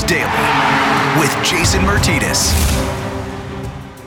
Daily with Jason Myrtetus.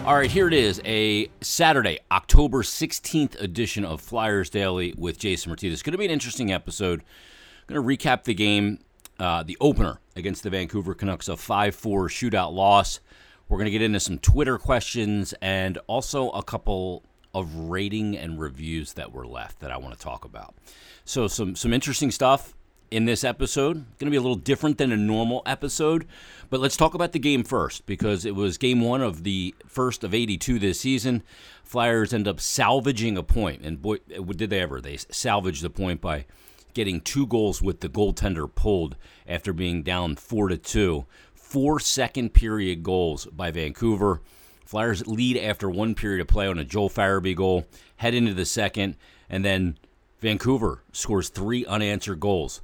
All right, here it is, a Saturday, October 16th edition of Flyers Daily with Jason Myrtetus. Going to be an interesting episode. I'm going to recap the game, uh, the opener against the Vancouver Canucks, a 5 4 shootout loss. We're going to get into some Twitter questions and also a couple of rating and reviews that were left that I want to talk about. So, some, some interesting stuff in this episode. It's Going to be a little different than a normal episode, but let's talk about the game first because it was game one of the first of 82 this season. Flyers end up salvaging a point, and boy, did they ever! They salvaged the point by getting two goals with the goaltender pulled after being down four to two. Four second period goals by Vancouver. Flyers lead after one period of play on a Joel Farabee goal, head into the second, and then Vancouver scores three unanswered goals.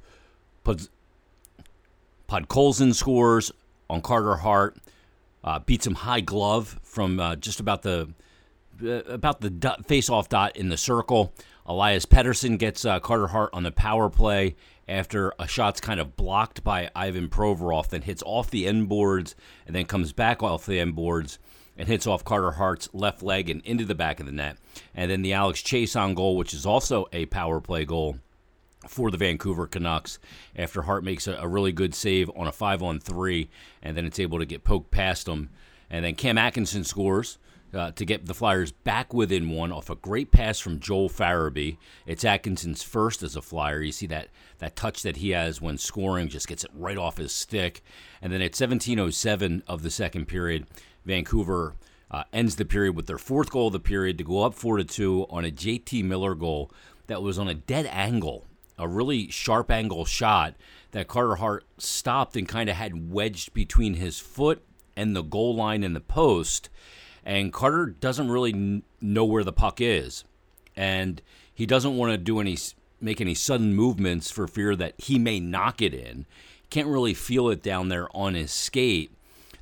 Pod, Podkolzin scores on Carter Hart, uh, beats him high glove from uh, just about the uh, about the dot, face-off dot in the circle. Elias Pettersson gets uh, Carter Hart on the power play after a shot's kind of blocked by Ivan Provorov, then hits off the end boards and then comes back off the end boards and hits off Carter Hart's left leg and into the back of the net. And then the Alex Chiasson goal, which is also a power play goal for the Vancouver Canucks after Hart makes a, a really good save on a five on three, and then it's able to get poked past him. And then Cam Atkinson scores. Uh, to get the Flyers back within one off a great pass from Joel Farabee. It's Atkinson's first as a Flyer. You see that that touch that he has when scoring, just gets it right off his stick. And then at 17:07 of the second period, Vancouver uh, ends the period with their fourth goal of the period to go up four to two on a JT Miller goal that was on a dead angle a really sharp angle shot that Carter Hart stopped and kind of had wedged between his foot and the goal line and the post. And Carter doesn't really n- know where the puck is. And he doesn't want to do any make any sudden movements for fear that he may knock it in. Can't really feel it down there on his skate.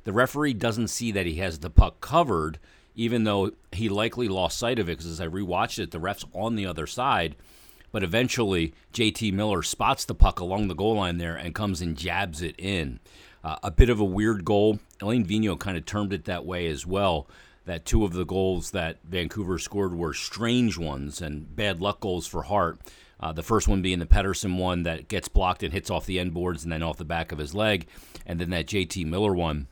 The referee doesn't see that he has the puck covered, even though he likely lost sight of it because as I rewatched it, the ref's on the other side but eventually, JT Miller spots the puck along the goal line there and comes and jabs it in. Uh, a bit of a weird goal. Alain Vigneault kind of termed it that way as well. That two of the goals that Vancouver scored were strange ones and bad luck goals for Hart. Uh, the first one being the Pettersson one that gets blocked and hits off the end boards and then off the back of his leg, and then that JT Miller one.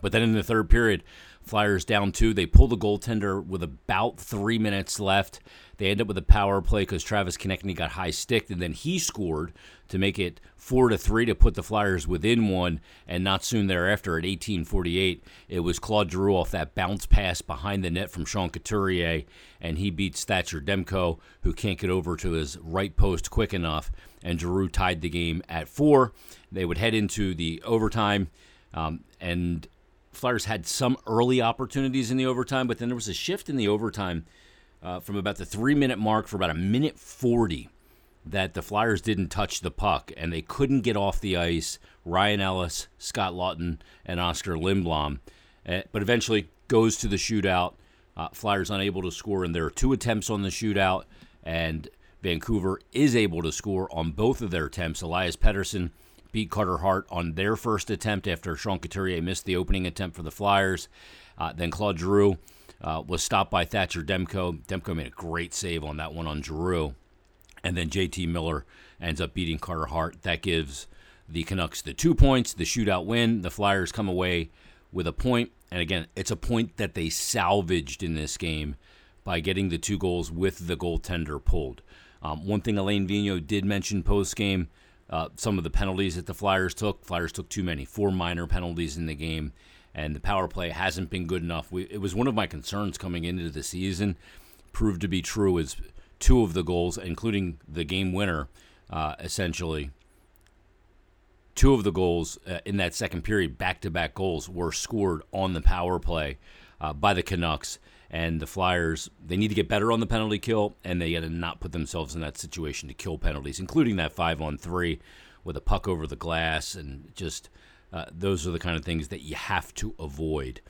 But then in the third period, Flyers down two. They pull the goaltender with about three minutes left. They end up with a power play because Travis Konecny got high sticked, and then he scored to make it four to three to put the Flyers within one. And not soon thereafter, at 18:48, it was Claude Giroux off that bounce pass behind the net from Sean Couturier, and he beats Thatcher Demko, who can't get over to his right post quick enough. And Giroux tied the game at four. They would head into the overtime, um, and Flyers had some early opportunities in the overtime, but then there was a shift in the overtime uh, from about the three minute mark for about a minute 40 that the Flyers didn't touch the puck and they couldn't get off the ice. Ryan Ellis, Scott Laughton, and Oskar Lindblom. Uh, but eventually goes to the shootout. Uh, Flyers unable to score, and there are two attempts on the shootout, and Vancouver is able to score on both of their attempts. Elias Pettersson beat Carter Hart on their first attempt after Sean Couturier missed the opening attempt for the Flyers. Uh, then Claude Giroux uh, was stopped by Thatcher Demko. Demko made a great save on that one on Giroux. And then JT Miller ends up beating Carter Hart. That gives the Canucks the two points, the shootout win. The Flyers come away with a point. And again, it's a point that they salvaged in this game by getting the two goals with the goaltender pulled. Um, one thing Alain Vigneault did mention post game uh, some of the penalties that the Flyers took. Flyers took too many, four minor penalties in the game, and the power play hasn't been good enough. We, it was one of my concerns coming into the season. Proved to be true as two of the goals, including the game winner, uh, essentially. Two of the goals uh, in that second period, back to back goals, were scored on the power play uh, by the Canucks and the Flyers they need to get better on the penalty kill, and they got to not put themselves in that situation to kill penalties, including that five on three with a puck over the glass, and just uh, those are the kind of things that you have to avoid.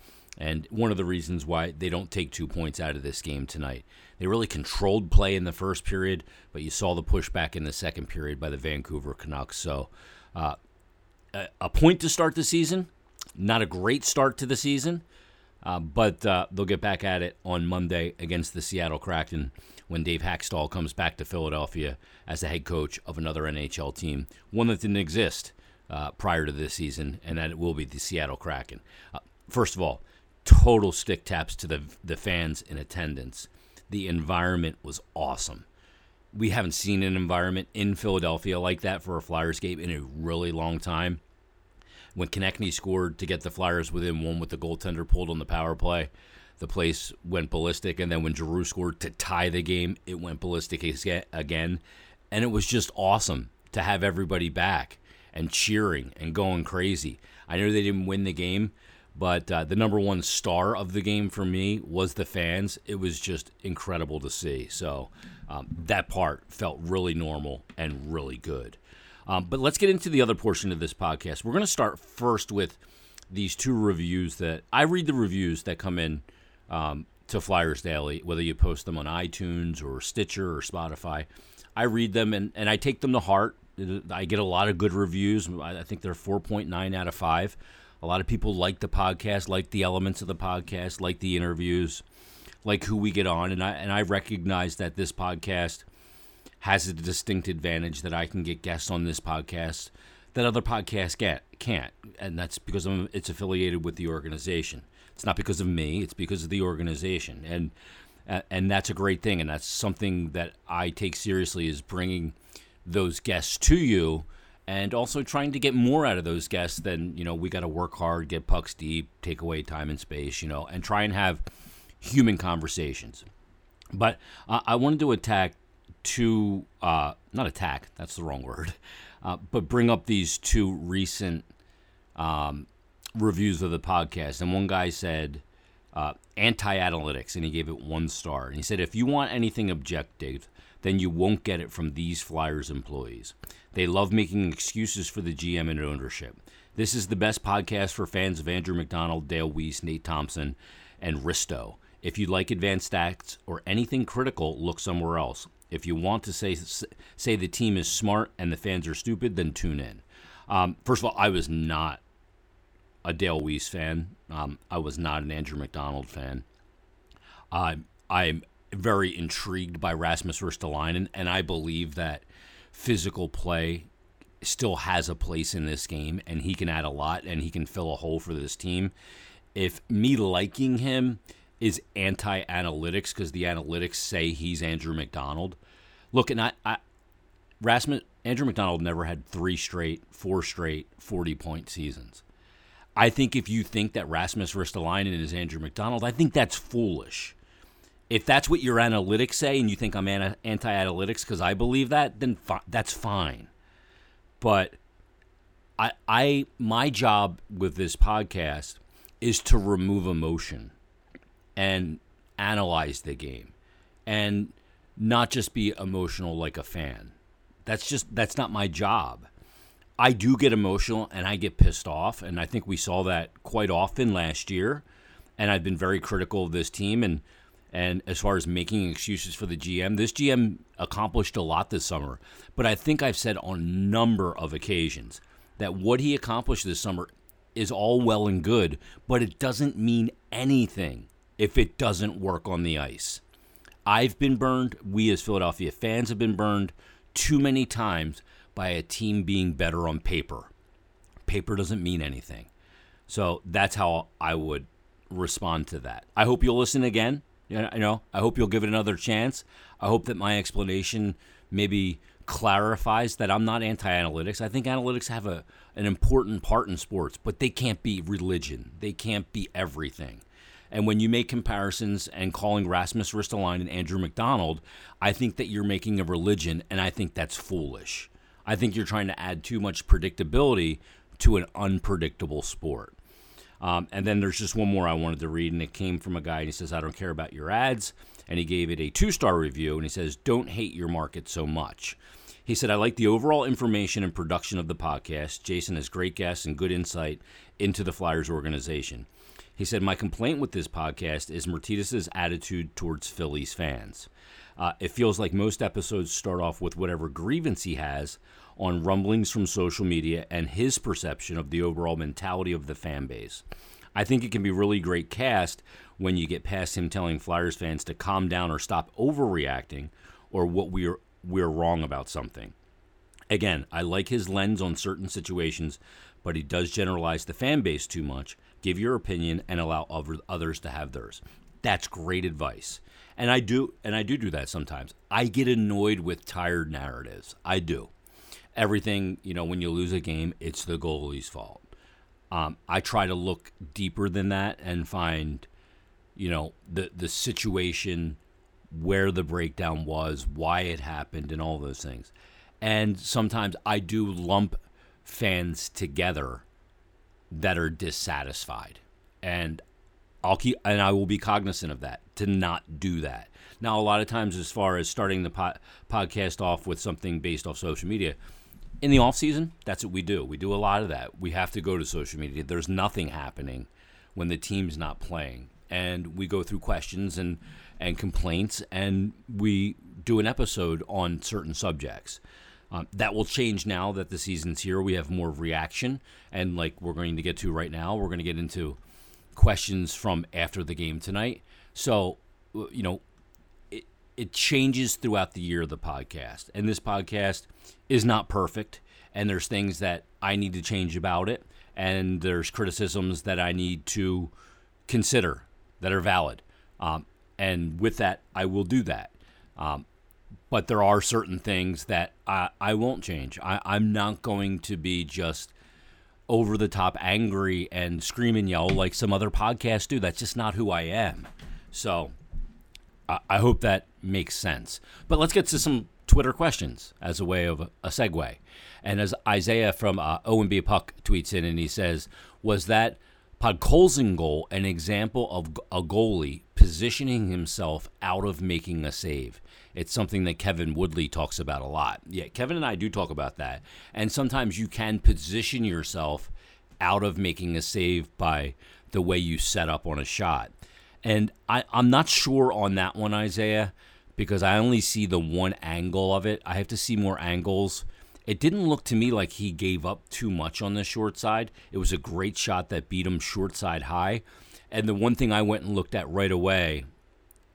And one of the reasons why they don't take two points out of this game tonight. They really controlled play in the first period, but you saw the pushback in the second period by the Vancouver Canucks. So, uh, a, a point to start the season. Not a great start to the season, uh, but uh, they'll get back at it on Monday against the Seattle Kraken when Dave Hakstol comes back to Philadelphia as the head coach of another NHL team, one that didn't exist uh, prior to this season, and that it will be the Seattle Kraken. Uh, first of all, total stick taps to the the fans in attendance. The environment was awesome. We haven't seen an environment in Philadelphia like that for a Flyers game in a really long time. When Konecny scored to get the Flyers within one with the goaltender pulled on the power play, the place went ballistic. And then when Giroux scored to tie the game, it went ballistic again. And it was just awesome to have everybody back and cheering and going crazy. I know they didn't win the game, but uh, the number one star of the game for me was the fans. It was just incredible to see. So um, that part felt really normal and really good. Um, but let's get into the other portion of this podcast. We're going to start first with these two reviews that I read the reviews that come in um, to Flyers Daily, whether you post them on iTunes or Stitcher or Spotify. I read them and, and I take them to heart. I get a lot of good reviews. I think they're 4.9 out of 5. A lot of people like the podcast, like the elements of the podcast, like the interviews, like who we get on, and I and I recognize that this podcast has a distinct advantage that I can get guests on this podcast that other podcasts get can't, and that's because I'm, it's affiliated with the organization. It's not because of me; it's because of the organization, and and that's a great thing, and that's something that I take seriously is bringing those guests to you and also trying to get more out of those guests than you know we got to work hard get pucks deep take away time and space you know and try and have human conversations. But uh, i wanted to attack two uh, not attack that's the wrong word uh, but bring up these two recent um, reviews of the podcast and one guy said uh, anti-analytics and he gave it one star and he said if you want anything objective then you won't get it from these flyers employees they love making excuses for the GM and ownership. This is the best podcast for fans of Andrew McDonald, Dale Weise, Nate Thompson, and Risto. If you like advanced stats or anything critical, look somewhere else. If you want to say say the team is smart and the fans are stupid, then tune in. Um, first of all, I was not a Dale Weise fan. Um, I was not an Andrew McDonald fan. Uh, I'm very intrigued by Rasmus Ristolainen, and I believe that physical play still has a place in this game and he can add a lot and he can fill a hole for this team. If me liking him is anti analytics because the analytics say he's Andrew McDonald. look, and I, I Rasmus Andrew McDonald never had three straight, four straight 40 point seasons. I think if you think that Rasmus Ristolainen is Andrew McDonald, I think that's foolish if that's what your analytics say and you think I'm anti analytics because I believe that, then fi- that's fine. But I, I, my job with this podcast is to remove emotion and analyze the game and not just be emotional like a fan. That's just, that's not my job. I do get emotional and I get pissed off. And I think we saw that quite often last year. And I've been very critical of this team. And, and as far as making excuses for the GM, this GM accomplished a lot this summer. But I think I've said on a number of occasions that what he accomplished this summer is all well and good, but it doesn't mean anything if it doesn't work on the ice. I've been burned, we as Philadelphia fans have been burned too many times by a team being better on paper. Paper doesn't mean anything. So that's how I would respond to that. I hope you'll listen again. You know, I hope you'll give it another chance. I hope that my explanation maybe clarifies that I'm not anti-analytics. I think analytics have a an important part in sports, but they can't be religion. They can't be everything. And when you make comparisons and calling Rasmus Ristolainen and Andrew McDonald, I think that you're making a religion, and I think that's foolish. I think you're trying to add too much predictability to an unpredictable sport. Um, and then there's just one more I wanted to read, and it came from a guy, and he says, I don't care about your ads. And he gave it a two star review, and he says, Don't hate your market so much. He said, I like the overall information and production of the podcast. Jason has great guests and good insight into the Flyers organization. He said, My complaint with this podcast is Myrtetus's attitude towards Phillies fans. Uh, it feels like most episodes start off with whatever grievance he has on rumblings from social media and his perception of the overall mentality of the fan base. I think it can be really great cast when you get past him telling Flyers fans to calm down or stop overreacting or what we're we're wrong about something. Again, I like his lens on certain situations, but he does generalize the fan base too much. Give your opinion and allow others to have theirs. That's great advice. And I do and I do do that sometimes. I get annoyed with tired narratives. I do. Everything, you know, when you lose a game, it's the goalie's fault. Um, I try to look deeper than that and find, you know, the the situation, where the breakdown was, why it happened, and all those things. And sometimes I do lump fans together that are dissatisfied, and I'll keep and I will be cognizant of that to not do that. Now, a lot of times, as far as starting the po- podcast off with something based off social media, in the off season, that's what we do. We do a lot of that. We have to go to social media. There's nothing happening when the team's not playing, and we go through questions and and complaints, and we do an episode on certain subjects. Um, that will change now that the season's here. We have more reaction, and like we're going to get to right now, we're going to get into questions from after the game tonight. So, you know, it, it changes throughout the year of the podcast. And this podcast is not perfect. And there's things that I need to change about it. And there's criticisms that I need to consider that are valid. Um, and with that, I will do that. Um, but there are certain things that I, I won't change. I, I'm not going to be just over the top angry and scream and yell like some other podcasts do. That's just not who I am. So I, I hope that makes sense. But let's get to some Twitter questions as a way of a, segue. And as Isaiah from uh, OMB Puck tweets in, and he says, Was that Podkolzin goal an example of a goalie positioning himself out of making a save? It's something that Kevin Woodley talks about a lot. Yeah, Kevin and I do talk about that. And sometimes you can position yourself out of making a save by the way you set up on a shot. And I, I'm not sure on that one, Isaiah, because I only see the one angle of it. I have to see more angles. It didn't look to me like he gave up too much on the short side. It was a great shot that beat him short side high. And the one thing I went and looked at right away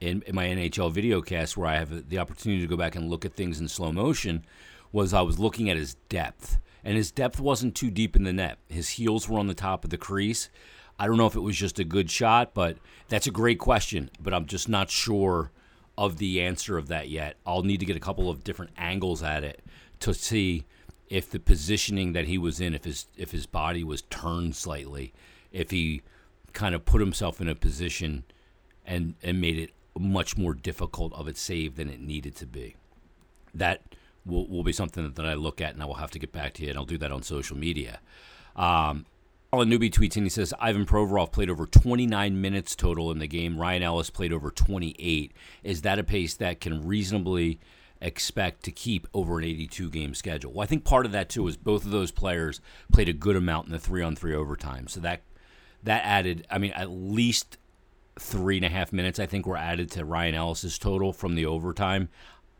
in, in my NHL video cast, where I have the opportunity to go back and look at things in slow motion, was I was looking at his depth. And his depth wasn't too deep in the net. His heels were on the top of the crease. I don't know if it was just a good shot, but that's a great question. But I'm just not sure of the answer of that yet. I'll need to get a couple of different angles at it to see if the positioning that he was in, if his if his body was turned slightly, if he kind of put himself in a position and and made it much more difficult of a save than it needed to be. That will, will be something that I look at, and I will have to get back to you, and I'll do that on social media. Um, Alan Newby tweets and he says Ivan Provorov played over 29 minutes total in the game. Ryan Ellis played over 28. Is that a pace that can reasonably expect to keep over an 82 game schedule? Well, I think part of that too is both of those players played a good amount in the three on three overtime. So that that added, I mean, at least three and a half minutes, I think, were added to Ryan Ellis's total from the overtime.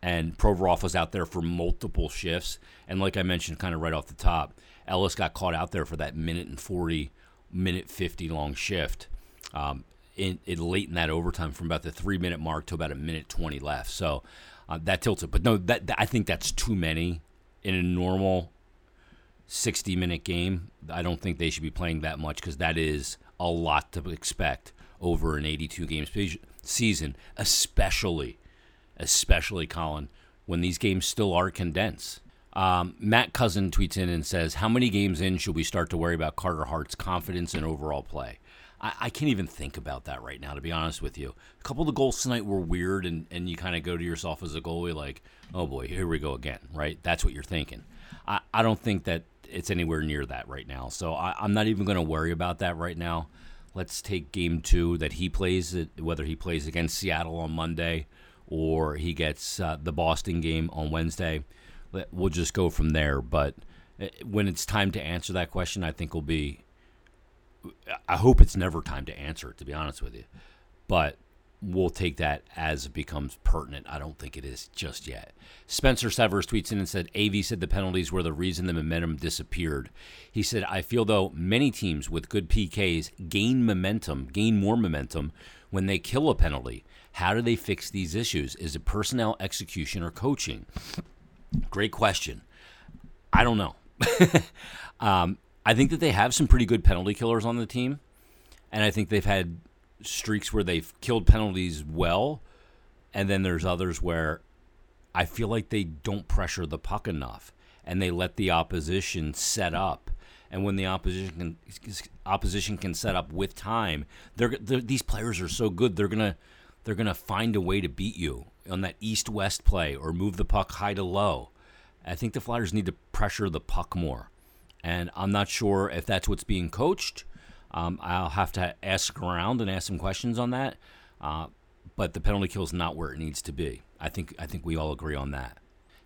And Provorov was out there for multiple shifts. And like I mentioned, kind of right off the top, Ellis got caught out there for that minute and 40, minute 50 long shift um, in, in, late in that overtime from about the three minute mark to about a minute 20 left. So uh, that tilts it. But no, that, that I think that's too many in a normal 60 minute game. I don't think they should be playing that much because that is a lot to expect over an 82 game season, especially, especially Colin, when these games still are condensed. Um, Matt Cousin tweets in and says, "How many games in should we start to worry about Carter Hart's confidence and overall play?" I, I, can't even think about that right now, to be honest with you. A couple of the goals tonight were weird, and, and you kind of go to yourself as a goalie like, "Oh boy, here we go again." Right? That's what you're thinking. I, I don't think that it's anywhere near that right now, so I, I'm not even going to worry about that right now. Let's take game two that he plays, whether he plays against Seattle on Monday or he gets uh, the Boston game on Wednesday. We'll just go from there. But uh, when it's time to answer that question, I think will be I hope it's never time to answer it, to be honest with you. But we'll take that as it becomes pertinent. I don't think it is just yet. Spencer Severs tweets in and said, AV said the penalties were the reason the momentum disappeared. He said, I feel though many teams with good PKs gain momentum, gain more momentum when they kill a penalty. How do they fix these issues? Is it personnel, execution, or coaching? Great question. I don't know. um, I think that they have some pretty good penalty killers on the team, and I think they've had streaks where they've killed penalties well, and then there's others where I feel like they don't pressure the puck enough, and they let the opposition set up. And when the opposition can, opposition can set up with time, they're, they're these players are so good. They're gonna they're gonna find a way to beat you on that east west play or move the puck high to low. I think the Flyers need to pressure the puck more. And I'm not sure if that's what's being coached. Um, I'll have to ask around and ask some questions on that. Uh, but the penalty kill is not where it needs to be. I think I think we all agree on that.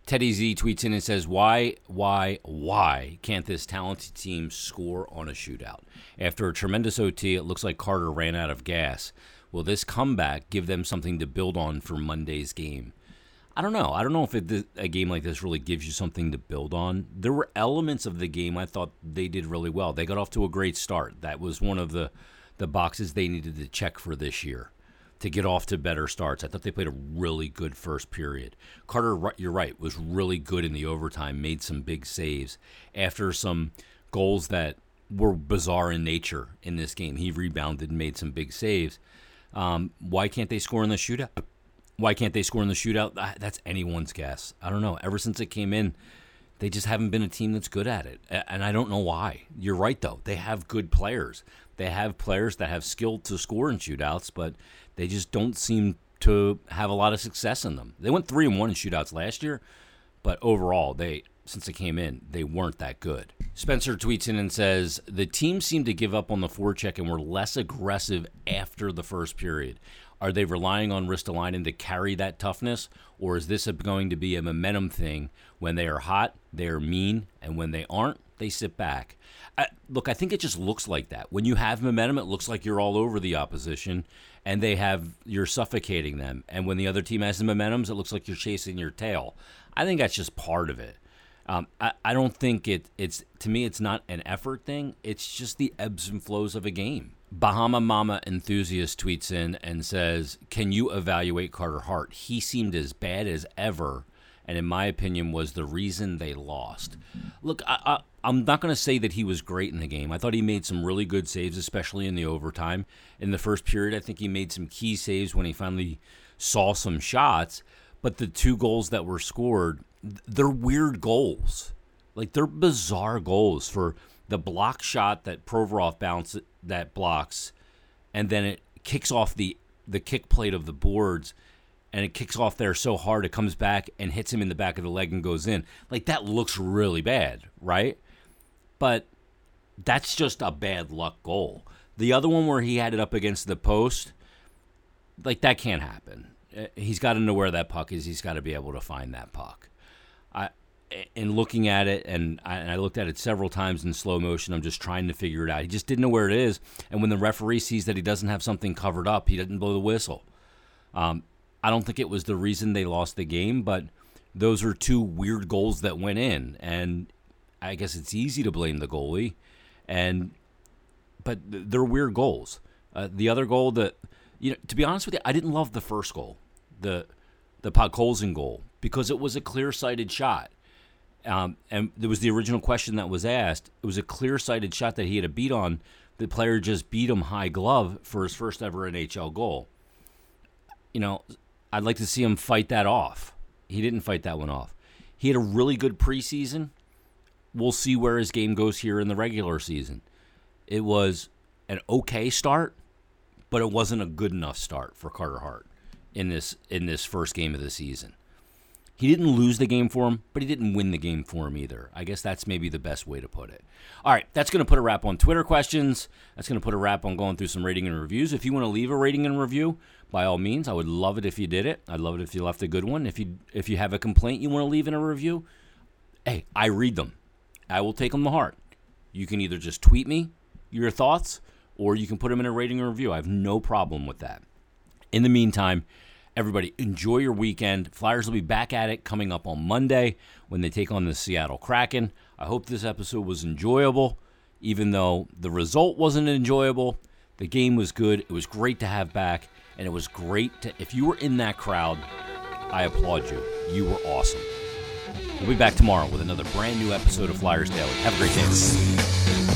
Teddy Z tweets in and says, "Why, why, why can't this talented team score on a shootout? After a tremendous OT, it looks like Carter ran out of gas. Will this comeback give them something to build on for Monday's game? I don't know. I don't know if it, a game like this really gives you something to build on. There were elements of the game I thought they did really well. They got off to a great start. That was one of the the boxes they needed to check for this year to get off to better starts. I thought they played a really good first period. Carter, you're right, was really good in the overtime, made some big saves after some goals that were bizarre in nature in this game. He rebounded and made some big saves. Um, why can't they score in the shootout? Why can't they score in the shootout? Ah, that's anyone's guess. I don't know. Ever since it came in, they just haven't been a team that's good at it. And I don't know why. You're right, though. They have good players. They have players that have skill to score in shootouts, but they just don't seem to have a lot of success in them. They went three and one in shootouts last year, but overall, they since they came in, they weren't that good. Spencer tweets in and says the team seemed to give up on the forecheck and were less aggressive after the first period. Are they relying on Ristolainen to carry that toughness, or is this going to be a momentum thing? When they are hot, they are mean, and when they aren't, they sit back. I, look, I think it just looks like that. When you have momentum, it looks like you're all over the opposition, and they have you're suffocating them. And when the other team has the momentums, it looks like you're chasing your tail. I think that's just part of it. Um, I, I don't think it. It's to me, it's not an effort thing. It's just the ebbs and flows of a game. Bahama Mama enthusiast tweets in and says, "Can you evaluate Carter Hart? He seemed as bad as ever, and in my opinion, was the reason they lost." Look, I, am not going to say that he was great in the game. I thought he made some really good saves, especially in the overtime. In the first period, I think he made some key saves when he finally saw some shots. But the two goals that were scored they're weird goals. Like they're bizarre goals for the block shot that Provorov bounces that blocks, and then it kicks off the the kick plate of the boards, and it kicks off there so hard it comes back and hits him in the back of the leg and goes in. Like that looks really bad, right? But that's just a bad luck goal. The other one where he had it up against the post, like that can't happen. Uh, he's got to know where that puck is. He's got to be able to find that puck. I in looking at it, and I, and I, looked at it several times in slow motion. I'm just trying to figure it out. He just didn't know where it is, and when the referee sees that he doesn't have something covered up, he doesn't blow the whistle. Um, I don't think it was the reason they lost the game, but those are two weird goals that went in, and I guess it's easy to blame the goalie, and but they're weird goals. Uh, the other goal that you know, to be honest with you, I didn't love the first goal, the the Podkolzin goal because it was a clear sighted shot. Um, and there was the original question that was asked. It was a clear sighted shot that he had a beat on. The player just beat him high glove for his first ever NHL goal. You know, I'd like to see him fight that off. He didn't fight that one off. He had a really good preseason. We'll see where his game goes here in the regular season. It was an okay start, but it wasn't a good enough start for Carter Hart in this in this first game of the season. He didn't lose the game for him, but he didn't win the game for him either. I guess that's maybe the best way to put it. All right, that's going to put a wrap on Twitter questions. That's going to put a wrap on going through some rating and reviews. If you want to leave a rating and review, by all means, I would love it if you did it. I'd love it if you left a good one. If you if you have a complaint you want to leave in a review, hey, I read them. I will take them to heart. You can either just tweet me your thoughts, or you can put them in a rating or review. I have no problem with that. In the meantime, everybody enjoy your weekend. Flyers will be back at it coming up on Monday when they take on the Seattle Kraken. I hope this episode was enjoyable, even though the result wasn't enjoyable. The game was good. It was great to have back, and it was great to. If you were in that crowd, I applaud you. You were awesome. We'll be back tomorrow with another brand new episode of Flyers Daily. Have a great day.